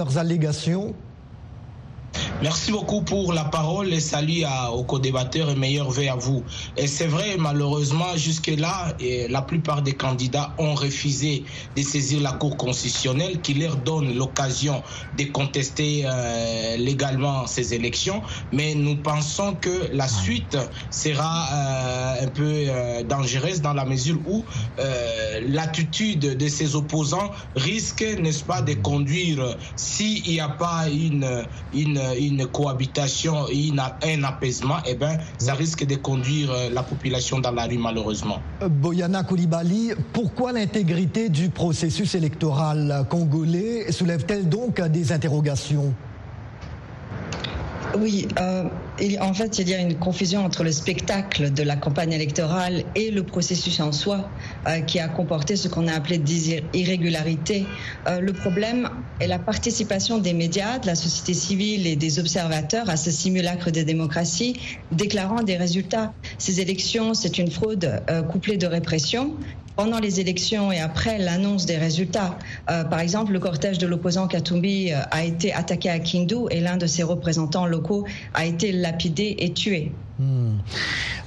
leurs allégations Merci beaucoup pour la parole et salut aux co-débatteurs et meilleurs vœux à vous. Et c'est vrai, malheureusement, jusque-là, la plupart des candidats ont refusé de saisir la Cour constitutionnelle qui leur donne l'occasion de contester euh, légalement ces élections. Mais nous pensons que la suite sera euh, un peu euh, dangereuse dans la mesure où l'attitude de ces opposants risque, n'est-ce pas, de conduire, s'il n'y a pas une, une une cohabitation et un apaisement, eh ben, ça risque de conduire euh, la population dans la rue malheureusement. Euh, Boyana Koulibaly, pourquoi l'intégrité du processus électoral congolais soulève-t-elle donc des interrogations? Oui, euh, en fait, il y a une confusion entre le spectacle de la campagne électorale et le processus en soi euh, qui a comporté ce qu'on a appelé des irrégularités. Euh, le problème est la participation des médias, de la société civile et des observateurs à ce simulacre de démocratie, déclarant des résultats. Ces élections, c'est une fraude couplée de répression pendant les élections et après l'annonce des résultats. Euh, par exemple, le cortège de l'opposant Katumbi euh, a été attaqué à Kindu et l'un de ses représentants locaux a été lapidé et tué. Hmm.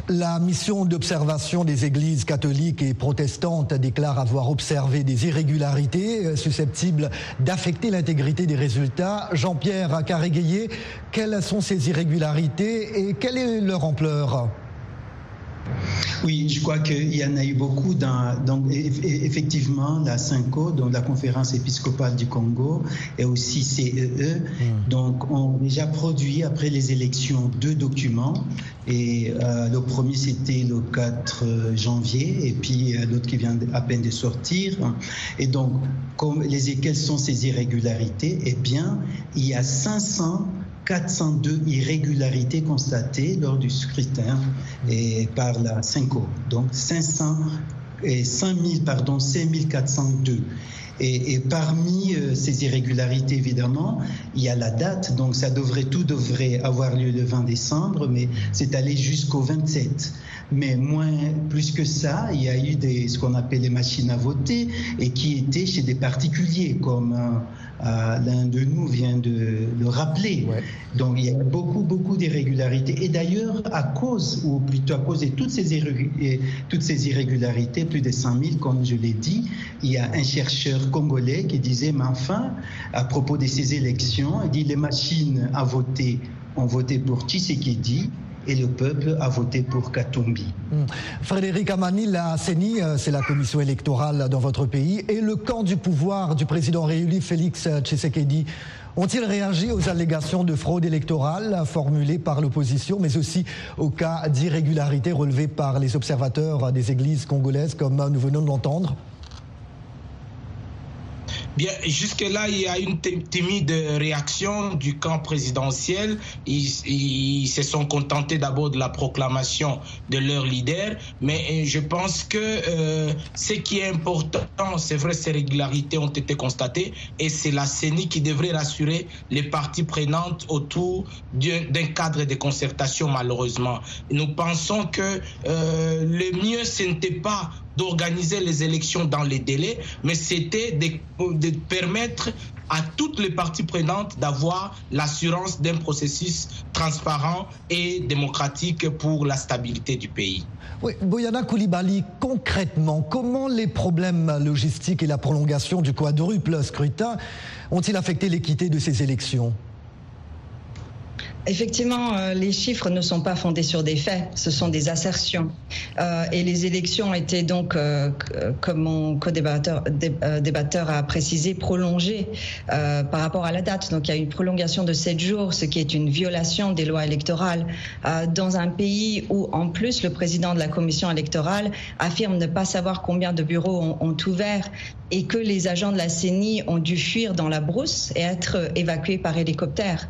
La mission d'observation des églises catholiques et protestantes déclare avoir observé des irrégularités euh, susceptibles d'affecter l'intégrité des résultats. Jean-Pierre Carrégayé, quelles sont ces irrégularités et quelle est leur ampleur? Oui, je crois qu'il y en a eu beaucoup. Dans, donc, effectivement, la CINCO, donc la Conférence épiscopale du Congo, et aussi CEE, e, hmm. donc, ont déjà produit, après les élections, deux documents. Et euh, le premier, c'était le 4 janvier, et puis euh, l'autre qui vient à peine de sortir. Et donc, comme les, quelles sont ces irrégularités? Eh bien, il y a 500 402 irrégularités constatées lors du scrutin et par la CINCO. Donc 500 et 5000, pardon, 5402. Et, et parmi euh, ces irrégularités, évidemment, il y a la date. Donc ça devrait, tout devrait avoir lieu le 20 décembre, mais c'est allé jusqu'au 27. Mais moins, plus que ça, il y a eu des, ce qu'on appelle les machines à voter et qui étaient chez des particuliers, comme euh, l'un de nous vient de le rappeler. Donc il y a eu beaucoup, beaucoup d'irrégularités. Et d'ailleurs, à cause, ou plutôt à cause de toutes ces, toutes ces irrégularités, plus de 100 000, comme je l'ai dit, il y a un chercheur congolais qui disait, mais enfin, à propos de ces élections, il dit les machines à voter ont voté pour Tshisekedi et le peuple a voté pour Katumbi. Hmm. Frédéric Amani, la CENI, euh, c'est la commission électorale dans votre pays, et le camp du pouvoir du président réélu Félix Tshisekedi ont-ils réagi aux allégations de fraude électorale formulées par l'opposition, mais aussi aux cas d'irrégularité relevés par les observateurs des églises congolaises, comme nous venons de l'entendre? Bien, jusque-là, il y a une timide réaction du camp présidentiel. Ils, se sont contentés d'abord de la proclamation de leur leader, mais euh, je pense que euh, ce qui est important, c'est vrai, ces régularités ont été constatées et c'est la CENI qui devrait rassurer les parties prenantes autour d'un cadre de concertation, malheureusement. Nous pensons que euh, le mieux, ce n'était pas d'organiser les élections dans les délais, mais c'était de, permettre à toutes les parties prenantes d'avoir l'assurance d'un processus transparent et démocratique pour la stabilité du pays. Oui, Boyana Koulibaly, concrètement, comment les problèmes logistiques et la prolongation du quadruple scrutin ont-ils affecté l'équité de ces élections? Effectivement, euh, les chiffres ne sont pas fondés sur des faits, ce sont des assertions. Euh, et les élections étaient donc, euh, comme mon co-débatteur débatteur a précisé, prolongées par rapport à la date. Donc il y a une prolongation de sept jours, ce qui est une violation des lois électorales dans un pays où, en plus, le président de la commission électorale affirme ne pas savoir combien de bureaux ont, ont ouvert et que les agents de la CENI ont dû fuir dans la brousse et être évacués par hélicoptère.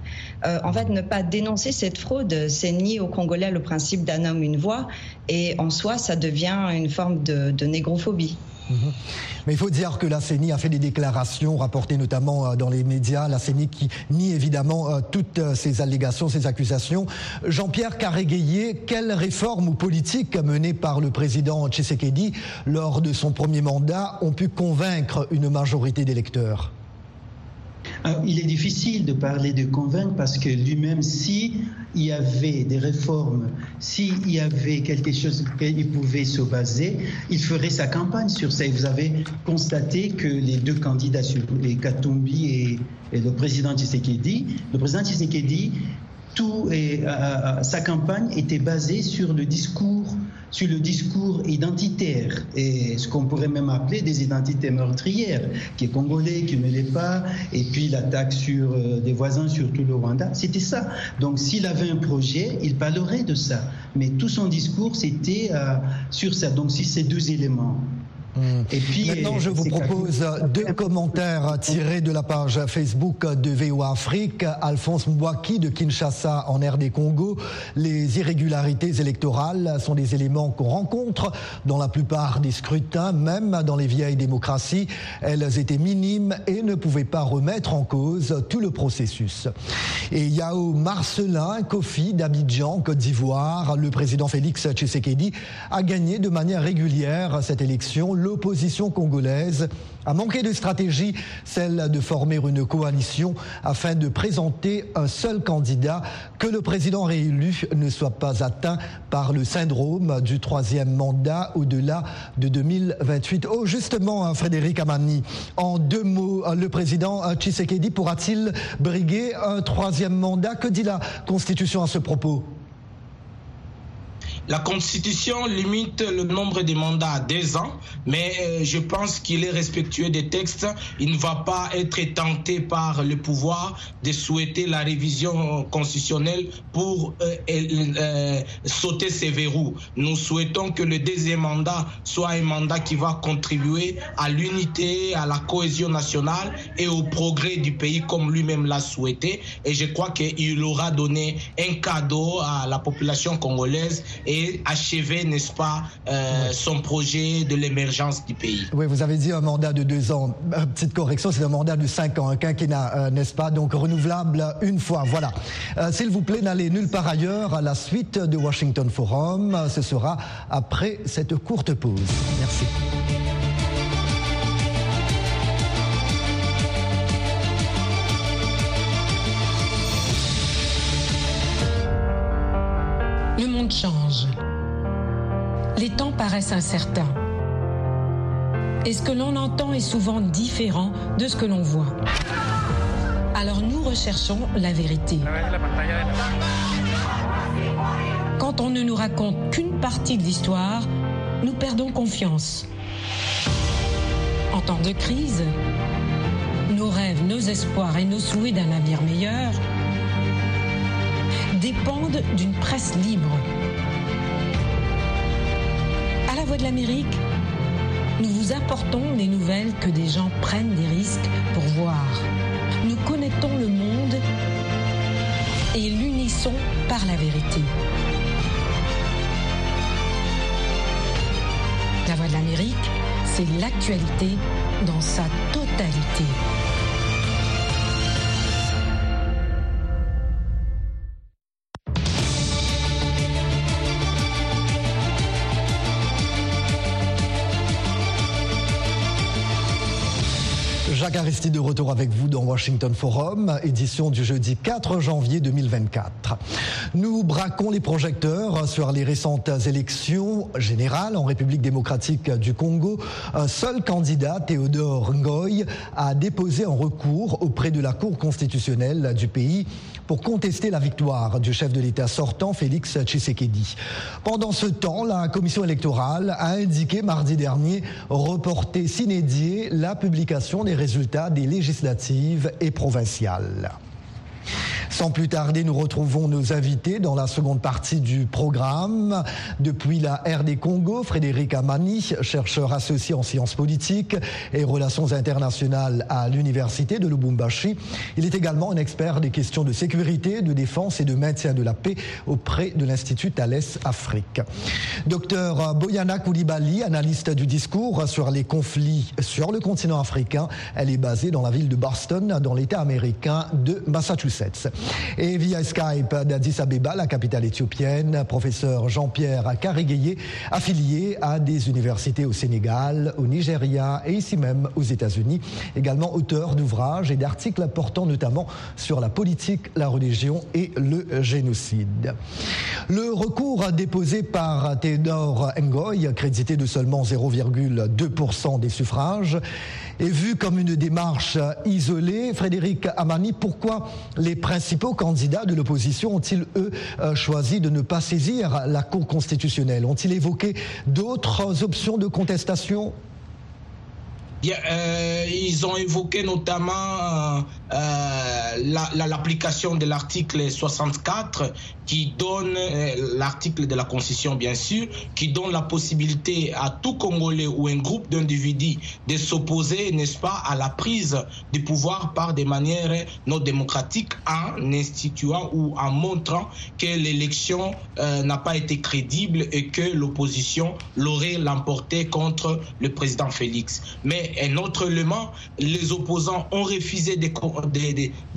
En fait, ne pas dénoncer cette fraude. C'est nier aux Congolais le principe d'un homme, une voix. Et en soi, ça devient une forme de, négrophobie. Mhm. Mais il faut dire que la CENI a fait des déclarations rapportées notamment euh, dans les médias, la CENI qui nie évidemment euh, toutes euh, ces allégations, ces accusations. Jean-Pierre Carré-Gaillet, quelles réformes ou politiques menées par le président Tshisekedi lors de son premier mandat ont pu convaincre une majorité d'électeurs? Il est difficile de parler de convaincre parce que lui-même, si il y avait des réformes, s'il y avait quelque chose qu'il pouvait se baser, il ferait sa campagne sur ça. Et vous avez constaté que les deux candidats, les Katumbi et, et le président Tshisekedi, le président Tshisekedi tout et, sa campagne était basée sur le discours sur le discours identitaire et ce qu'on pourrait même appeler des identités meurtrières, qui est congolais, qui ne l'est pas, et puis l'attaque sur euh, des voisins, surtout le Rwanda. C'était ça. Donc s'il avait un projet, il parlerait de ça. Mais tout son discours, c'était euh, sur ça. Donc si ces deux éléments, Et puis, Maintenant, je vous propose deux commentaires tirés de la page Facebook de VOA Afrique. Alphonse Mbouaki de Kinshasa en RD Congo. Les irrégularités électorales sont des éléments qu'on rencontre dans la plupart des scrutins, même dans les vieilles démocraties. Elles étaient minimes et ne pouvaient pas remettre en cause tout le processus. Et Yao Marcelin Kofi d'Abidjan, Côte d'Ivoire, le président Félix Tshisekedi a gagné de manière régulière cette élection l'opposition congolaise a manqué de stratégie, celle de former une coalition afin de présenter un seul candidat, que le président réélu ne soit pas atteint par le syndrome du troisième mandat au-delà de 2028. Oh, justement, Frédéric Amani, en deux mots, le président Tshisekedi pourra-t-il briguer un troisième mandat? Que dit la Constitution à ce propos? La Constitution limite le nombre de mandats à deux ans, mais euh, je pense qu'il est respectueux des textes. Il ne va pas être tenté par le pouvoir de souhaiter la révision constitutionnelle pour euh, euh, sauter ces verrous. Nous souhaitons que le deuxième mandat soit un mandat qui va contribuer à l'unité, à la cohésion nationale et au progrès du pays comme lui-même l'a souhaité. Et je crois qu'il aura donné un cadeau à la population congolaise achever, n'est-ce pas, euh, son projet de l'émergence du pays. Oui, vous avez dit un mandat de deux ans. Euh, petite correction, c'est un mandat de cinq ans, un quinquennat, euh, n'est-ce pas, donc renouvelable une fois. Voilà. S'il vous plaît, n'allez nulle part ailleurs. À la suite de Washington Forum, ce sera après cette courte pause. Merci. Incertains. Et ce que l'on entend est souvent différent de ce que l'on voit. Alors nous recherchons la vérité. Quand on ne nous raconte qu'une partie de l'histoire, nous perdons confiance. En temps de crise, nos rêves, nos espoirs et nos souhaits d'un avenir meilleur dépendent d'une presse libre de l'Amérique, nous vous apportons les nouvelles que des gens prennent des risques pour voir. Nous connectons le monde et l'unissons par la vérité. La Voix de l'Amérique, c'est l'actualité dans sa totalité. Jacques Aristide de retour avec vous dans Washington Forum, édition du jeudi 4 janvier 2024. Nous braquons les projecteurs sur les récentes élections générales en République démocratique du Congo. Un seul candidat, Théodore Ngoy, a déposé un recours auprès de la Cour constitutionnelle du pays pour contester la victoire du chef de l'État sortant, Félix Tshisekedi. Pendant ce temps, la commission électorale a indiqué mardi dernier reporter s'inédier la publication des résultats des législatives et provinciales. Sans plus tarder, nous retrouvons nos invités dans la seconde partie du programme. Depuis la RD Congo, Frédéric Amani, chercheur associé en sciences politiques et relations internationales à l'Université de Lubumbashi. Il est également un expert des questions de sécurité, de défense et de maintien de la paix auprès de l'Institut Thales Afrique. Docteur Boyana Koulibaly, analyste du discours sur les conflits sur le continent africain. Elle est basée dans la ville de Boston, dans l'État américain de Massachusetts. Et via Skype d'Addis Abeba, la capitale éthiopienne, professeur Jean-Pierre Karigeye, affilié à des universités au Sénégal, au Nigeria et ici même aux États-Unis. Également auteur d'ouvrages et d'articles portant notamment sur la politique, la religion et le génocide. Le recours déposé par Théodore Ngoy, crédité de seulement 0,2% des suffrages, est vu comme une démarche isolée. Frédéric Amani, pourquoi les principaux candidats de l'opposition ont-ils, eux, euh, choisi de ne pas saisir la Cour constitutionnelle? Ont-ils évoqué d'autres options de contestation? Euh, ils ont évoqué notamment euh, l'application de l'article 64 qui donne, euh, l'article de la Constitution bien sûr, qui donne la possibilité à tout Congolais ou un groupe d'individus de s'opposer, n'est-ce pas, à la prise du pouvoir par des manières non démocratiques en instituant ou en montrant que l'élection n'a pas été crédible et que l'opposition l'aurait l'emporté contre le président Félix. Mais un autre élément, les opposants ont refusé de,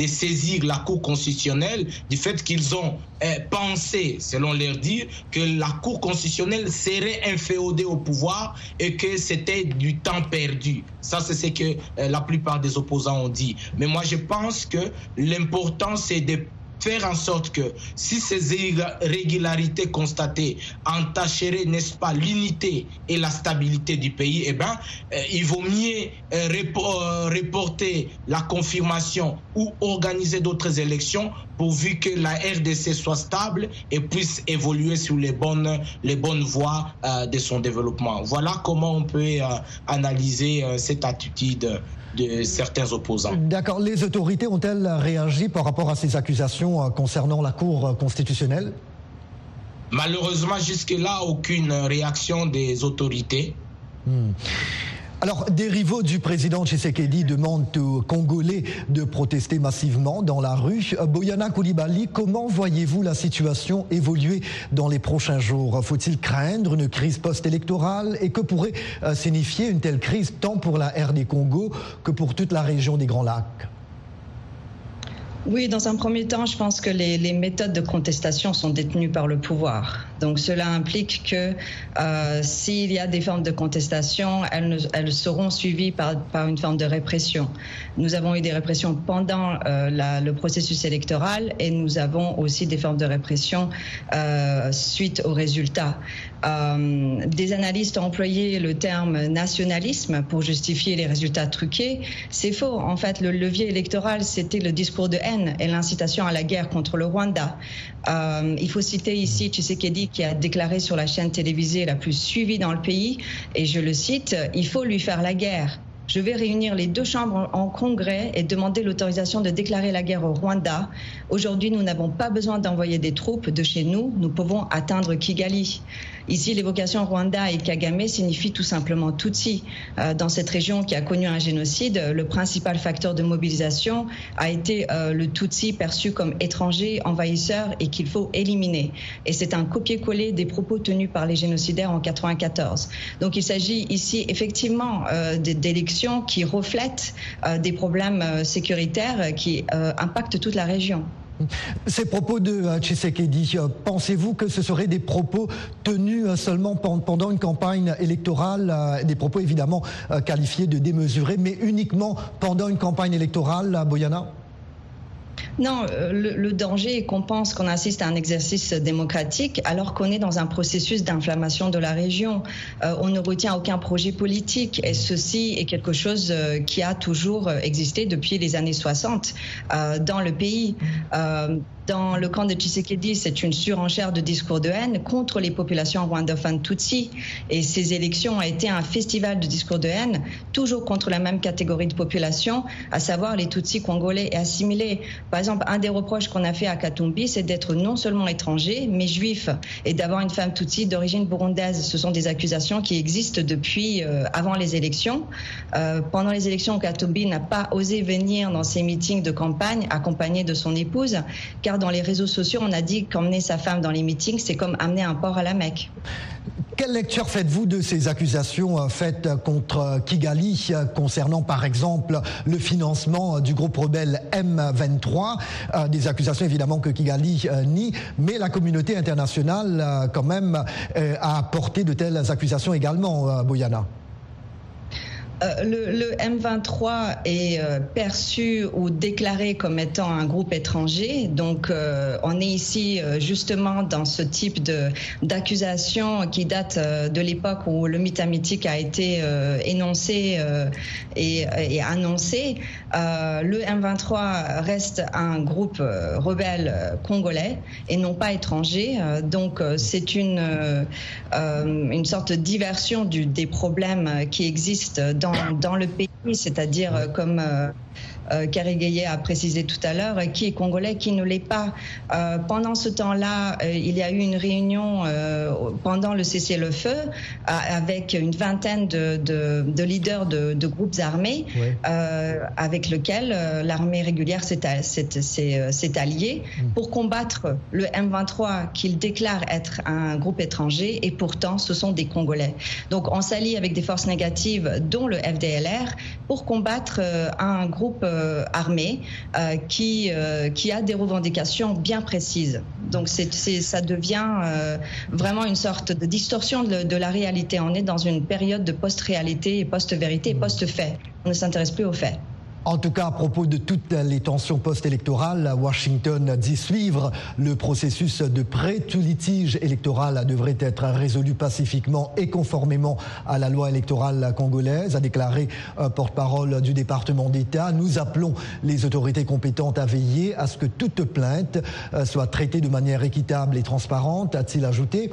saisir la Cour constitutionnelle du fait qu'ils ont euh, pensé, selon leur dire, que la Cour constitutionnelle serait inféodée au pouvoir et que c'était du temps perdu. Ça, c'est ce que euh, la plupart des opposants ont dit. Mais moi, je pense que l'important, c'est de faire en sorte que si ces irrégularités constatées entacheraient, n'est-ce pas, l'unité et la stabilité du pays, eh bien, euh, il vaut mieux euh, euh, reporter la confirmation ou organiser d'autres élections pourvu que la RDC soit stable et puisse évoluer sur les bonnes, les bonnes voies de son développement. Voilà comment on peut analyser cette attitude de certains opposants. D'accord. Les autorités ont-elles réagi par rapport à ces accusations euh, concernant la Cour constitutionnelle? Malheureusement, jusque-là, aucune réaction des autorités. Hmm. Alors, des rivaux du président Tshisekedi demandent aux Congolais de protester massivement dans la rue. Boyana Koulibaly, comment voyez-vous la situation évoluer dans les prochains jours? Faut-il craindre une crise post-électorale? Et que pourrait euh, signifier une telle crise tant pour la RD Congo que pour toute la région des Grands Lacs? Oui, dans un premier temps, je pense que les, méthodes de contestation sont détenues par le pouvoir. Donc cela implique que euh, s'il y a des formes de contestation, elles, seront suivies par, une forme de répression. Nous avons eu des répressions pendant euh, le processus électoral et nous avons aussi des formes de répression euh, suite aux résultats. Des analystes ont employé le terme nationalisme pour justifier les résultats truqués. C'est faux. En fait, le levier électoral, c'était le discours de haine et l'incitation à la guerre contre le Rwanda. Il faut citer ici Tshisekedi qui a déclaré sur la chaîne télévisée la plus suivie dans le pays, et je le cite, il faut lui faire la guerre. Je vais réunir les deux chambres en congrès et demander l'autorisation de déclarer la guerre au Rwanda. Aujourd'hui, nous n'avons pas besoin d'envoyer des troupes de chez nous. Nous pouvons atteindre Kigali. Ici, l'évocation Rwanda et Kagame signifie tout simplement Tutsi. Euh, dans cette région qui a connu un génocide, le principal facteur de mobilisation a été euh, le Tutsi perçu comme étranger, envahisseur et qu'il faut éliminer. Et c'est un copier-coller des propos tenus par les génocidaires en 94. Donc il s'agit ici effectivement euh, d'élections qui reflètent des problèmes sécuritaires qui impactent toute la région. Ces propos de euh, Tshisekedi, euh, pensez-vous que ce seraient des propos tenus euh, seulement pendant une campagne électorale, des propos évidemment qualifiés de démesurés, mais uniquement pendant une campagne électorale, Boyana non, euh, le, danger est qu'on pense qu'on assiste à un exercice démocratique alors qu'on est dans un processus d'inflammation de la région. Euh, on ne retient aucun projet politique et ceci est quelque chose euh, qui a toujours existé depuis les années 60 dans le pays. Dans le camp de Tshisekedi, c'est une surenchère de discours de haine contre les populations rwandophones Tutsi. Et ces élections ont été un festival de discours de haine, toujours contre la même catégorie de population, à savoir les Tutsis congolais et assimilés. Exemple, un des reproches qu'on a fait à Katumbi, c'est d'être non seulement étranger, mais juif, et d'avoir une femme Tutsi d'origine burundaise. Ce sont des accusations qui existent depuis euh, avant les élections. Euh, pendant les élections, Katumbi n'a pas osé venir dans ses meetings de campagne accompagné de son épouse, car dans les réseaux sociaux, on a dit qu'emmener sa femme dans les meetings, c'est comme amener un porc à la Mecque. Quelle lecture faites-vous de ces accusations faites contre Kigali concernant par exemple le financement du groupe rebelle M23 Des accusations évidemment que Kigali nie, mais la communauté internationale quand même a porté de telles accusations également, Boyana. Euh, le, M23 est euh, perçu ou déclaré comme étant un groupe étranger. Donc, euh, on est ici justement dans ce type d'accusation qui date de l'époque où le mythe mythique a été énoncé et, annoncé. le M23 reste un groupe rebelle congolais et non pas étranger. donc, c'est une, une sorte de diversion des problèmes qui existent dans dans, le pays, c'est-à-dire euh, comme euh, a précisé tout à l'heure, qui est congolais, qui ne l'est pas. Euh, pendant ce temps-là, euh, il y a eu une réunion euh, pendant le cessez-le-feu avec une vingtaine de, de, de leaders de, de, groupes armés avec lesquels l'armée régulière s'est alliée mm. pour combattre le M23 qu'il déclare être un groupe étranger et pourtant ce sont des Congolais. Donc on s'allie avec des forces négatives dont le FDLR pour combattre un groupe armée euh, qui, euh, qui a des revendications bien précises. Donc c'est, ça devient vraiment une sorte de distorsion de, la réalité. On est dans une période de post-réalité et post-vérité post-fait. On ne s'intéresse plus aux faits. En tout cas, à propos de toutes les tensions post-électorales, Washington dit suivre le processus de prêt. Tout litige électoral devrait être résolu pacifiquement et conformément à la loi électorale congolaise, a déclaré un porte-parole du département d'État. Nous appelons les autorités compétentes à veiller à ce que toute plainte euh, soit traitée de manière équitable et transparente, a-t-il ajouté.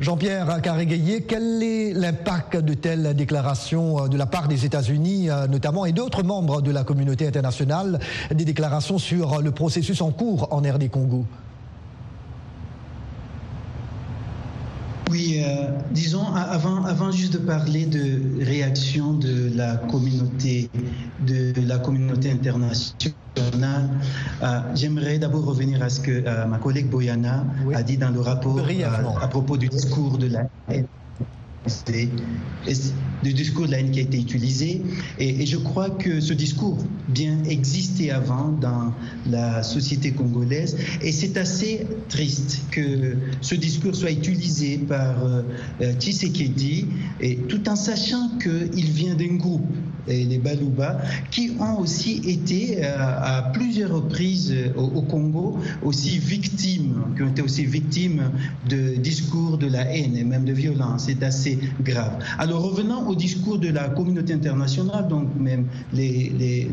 Jean-Pierre Carrégayé, quel est l'impact de telles déclarations euh, de la part des États-Unis, euh, notamment, et d'autres membres de la communauté internationale des déclarations sur le processus en cours en RD Congo. Oui, euh, disons, avant, avant juste de parler de réaction de la communauté, de la communauté internationale, euh, j'aimerais d'abord revenir à ce que euh, ma collègue Boyana a dit dans le rapport à, propos du discours de la du discours de la haine qui a été utilisé. Et, je crois que ce discours bien existait avant dans la société congolaise. Et c'est assez triste que ce discours soit utilisé par euh, Tshisekedi, tout en sachant qu'il vient d'un groupe, les Baluba, qui ont aussi été euh, à plusieurs reprises euh, au, Congo aussi victimes, qui ont été aussi victimes de discours de la haine et même de violence. C'est assez grave. Alors revenant au discours de la communauté internationale, donc même les, les,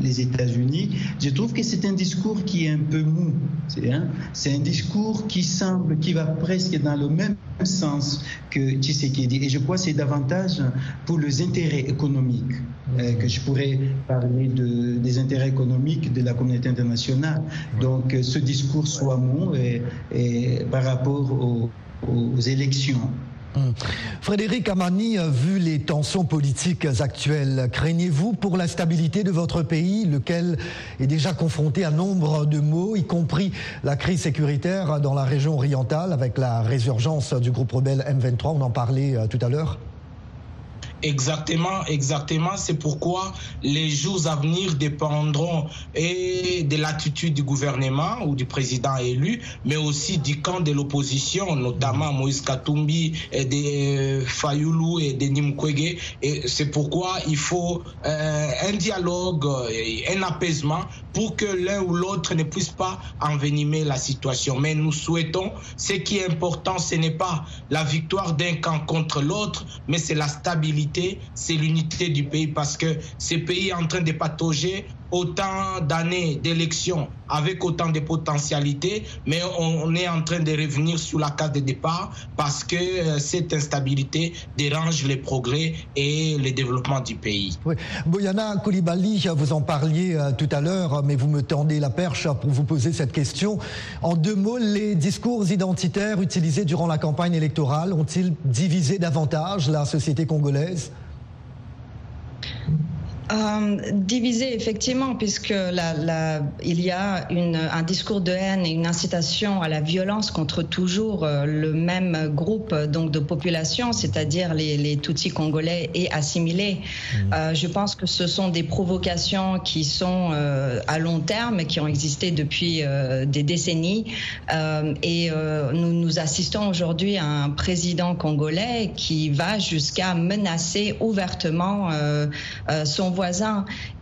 les, États-Unis, je trouve que c'est un discours qui est un peu mou. C'est hein, un discours qui semble, qui va presque dans le même sens que Tshisekedi. Et je crois que c'est davantage pour les intérêts économiques euh, que je pourrais parler de, des intérêts économiques de la communauté internationale. Donc ce discours soit mou et, et par rapport aux, aux élections. Hum. Frédéric Amani, vu les tensions politiques actuelles, craignez-vous pour la stabilité de votre pays, lequel est déjà confronté à nombre de maux, y compris la crise sécuritaire dans la région orientale avec la résurgence du groupe rebelle M23, on en parlait euh, tout à l'heure? Exactement, exactement. C'est pourquoi les jours à venir dépendront et de l'attitude du gouvernement ou du président élu, mais aussi du camp de l'opposition, notamment Moïse Katumbi, et de Fayoulou et de Nimkwege. Et c'est pourquoi il faut euh, un dialogue, un apaisement pour que l'un ou l'autre ne puisse pas envenimer la situation. Mais nous souhaitons, ce qui est important, ce n'est pas la victoire d'un camp contre l'autre, mais c'est la stabilité, c'est l'unité du pays parce que ce pays est en train de patauger autant d'années d'élections avec autant de potentialités, mais on, est en train de revenir sur la case de départ parce que euh, cette instabilité dérange les progrès et le développement du pays. Oui. Boyana Koulibaly, vous en parliez euh, tout à l'heure, mais vous me tendez la perche pour vous poser cette question. En deux mots, les discours identitaires utilisés durant la campagne électorale ont-ils divisé davantage la société congolaise? Euh, Divisé, effectivement, puisque la, il y a une, un discours de haine et une incitation à la violence contre toujours euh, le même groupe donc, de population, c'est-à-dire les, les, Tutsis congolais et assimilés. Mmh. Euh, je pense que ce sont des provocations qui sont euh, à long terme, qui ont existé depuis euh, des décennies. et nous, nous assistons aujourd'hui à un président congolais qui va jusqu'à menacer ouvertement son voisin.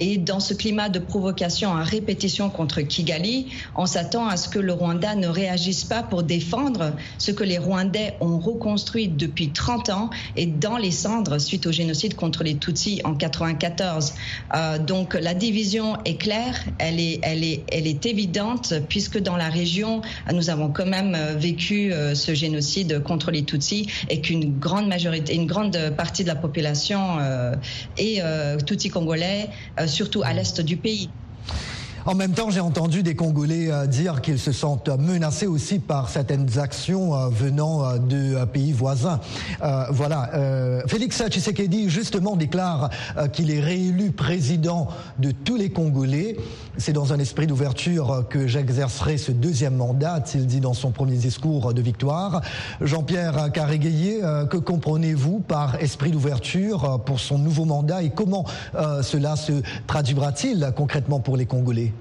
Et dans ce climat de provocation à répétition contre Kigali, on s'attend à ce que le Rwanda ne réagisse pas pour défendre ce que les Rwandais ont reconstruit depuis 30 ans et dans les cendres suite au génocide contre les Tutsis en 94. Euh, donc la division est claire, elle est, évidente puisque dans la région, nous avons quand même vécu euh, ce génocide contre les Tutsis et qu'une grande majorité, une grande partie de la population euh, est euh, Tutsi congolais, euh, surtout à l'est du pays. En même temps, j'ai entendu des Congolais euh, dire qu'ils se sentent menacés aussi par certaines actions euh, venant euh, de pays voisins. voilà. Félix Tshisekedi, justement, déclare qu'il est réélu président de tous les Congolais. C'est dans un esprit d'ouverture que j'exercerai ce deuxième mandat, a-t-il dit dans son premier discours de victoire. Jean-Pierre Carré-Gaillet, que comprenez-vous par esprit d'ouverture pour son nouveau mandat et comment cela se traduira-t-il concrètement pour les Congolais?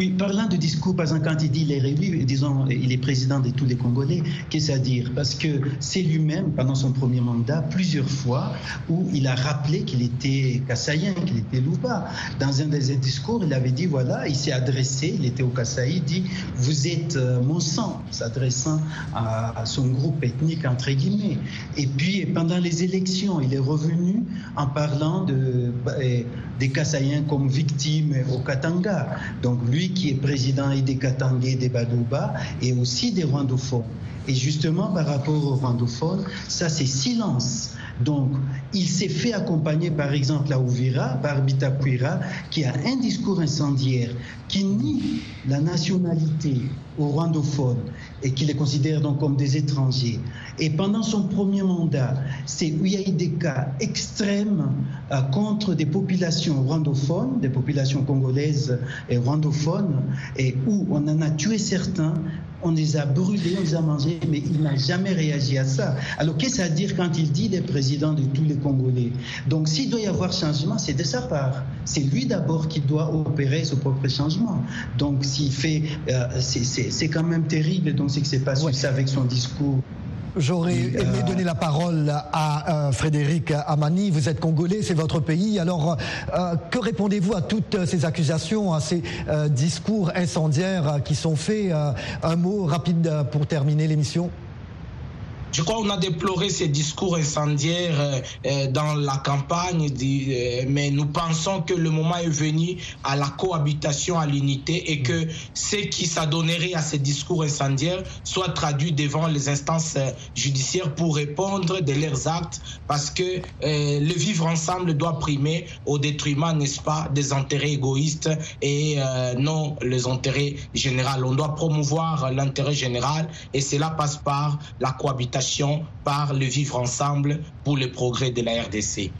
Oui, parlant de discours, par exemple, quand il est réélu, disons, il est président de tous les Congolais, qu'est-ce à dire Parce que c'est lui-même, pendant son premier mandat, plusieurs fois, où il a rappelé qu'il était Kassaïen, qu'il était Louba. Dans un des discours, il avait dit, voilà, il s'est adressé, il était au Kassaï, il dit, vous êtes euh, mon sang, s'adressant à, son groupe ethnique, entre guillemets. Et puis, pendant les élections, il est revenu en parlant de, des Kassaïens comme victimes au Katanga. Donc, lui, qui est président des Katangé, des Badouba et aussi des rwandophones. Et justement, par rapport aux rwandophones, ça c'est silence. Donc, il s'est fait accompagner, par exemple, à Ouvira, par Bitakwira, qui a un discours incendiaire, qui nie la nationalité aux rwandophones et qui les considère donc comme des étrangers. Et pendant son premier mandat, c'est où il y a eu des cas extrêmes euh, contre des populations rwandophones, des populations congolaises et rwandophones, et où on en a tué certains on les a brûlés, on les a mangés, mais il n'a jamais réagi à ça. Alors qu'est-ce à dire quand il dit les présidents de tous les Congolais? Donc s'il doit y avoir changement, c'est de sa part. C'est lui d'abord qui doit opérer ce propre changement. Donc s'il fait, euh, c'est quand même terrible. Donc c'est que c'est pas ça avec son discours. J'aurais aimé euh, donner la parole à euh, Frédéric Amani. Vous êtes congolais, c'est votre pays. Alors, euh, que répondez-vous à toutes ces accusations, à ces discours incendiaires qui sont faits? Un mot rapide pour terminer l'émission. Je crois qu'on a déploré ces discours incendiaires euh, euh, dans la campagne, euh, mais nous pensons que le moment est venu à la cohabitation, à l'unité, et que ce qui s'adonnerait à ces discours incendiaires soit traduit devant les instances judiciaires pour répondre de leurs actes, parce que le vivre ensemble doit primer au détriment, n'est-ce pas, des intérêts égoïstes et non les intérêts généraux. On doit promouvoir l'intérêt général, et cela passe par la cohabitation par le vivre ensemble pour le progrès de la RDC.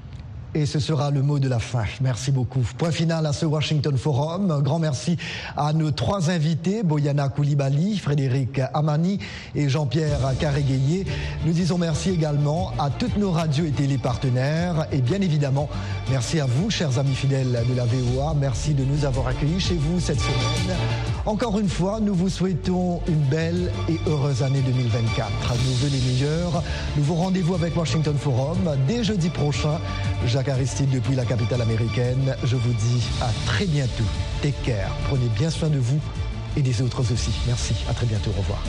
Et ce sera le mot de la fin. Merci beaucoup. Point final à ce Washington Forum. Un grand merci à nos trois invités, Boyana Koulibaly, Frédéric Amani et Jean-Pierre Carréguéier. Nous disons merci également à toutes nos radios et télépartenaires. Et bien évidemment, merci à vous, chers amis fidèles de la VOA. Merci de nous avoir accueillis chez vous cette semaine. Encore une fois, nous vous souhaitons une belle et heureuse année 2024. Nous voeux les meilleurs. Nouveau rendez-vous avec Washington Forum dès jeudi prochain. Jacques Aristide depuis la capitale américaine. Je vous dis à très bientôt. Take care. Prenez bien soin de vous et des autres aussi. Merci. À très bientôt. Au revoir.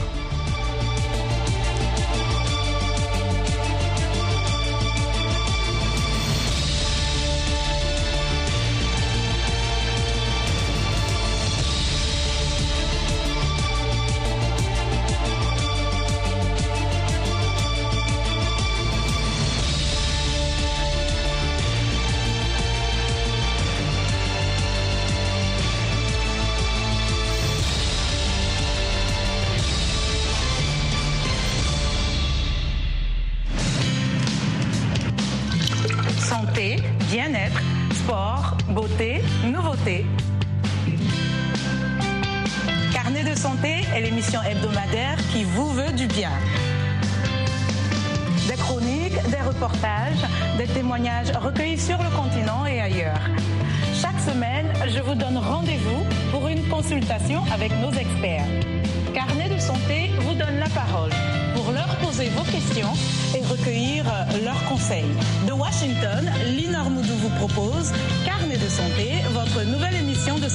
L'émission hebdomadaire qui vous veut du bien. Des chroniques, des reportages, des témoignages recueillis sur le continent et ailleurs. Chaque semaine, je vous donne rendez-vous pour une consultation avec nos experts. Carnet de santé vous donne la parole pour leur poser vos questions et recueillir leurs conseils. De Washington, Lynn Moudou vous propose Carnet de santé, votre nouvelle émission de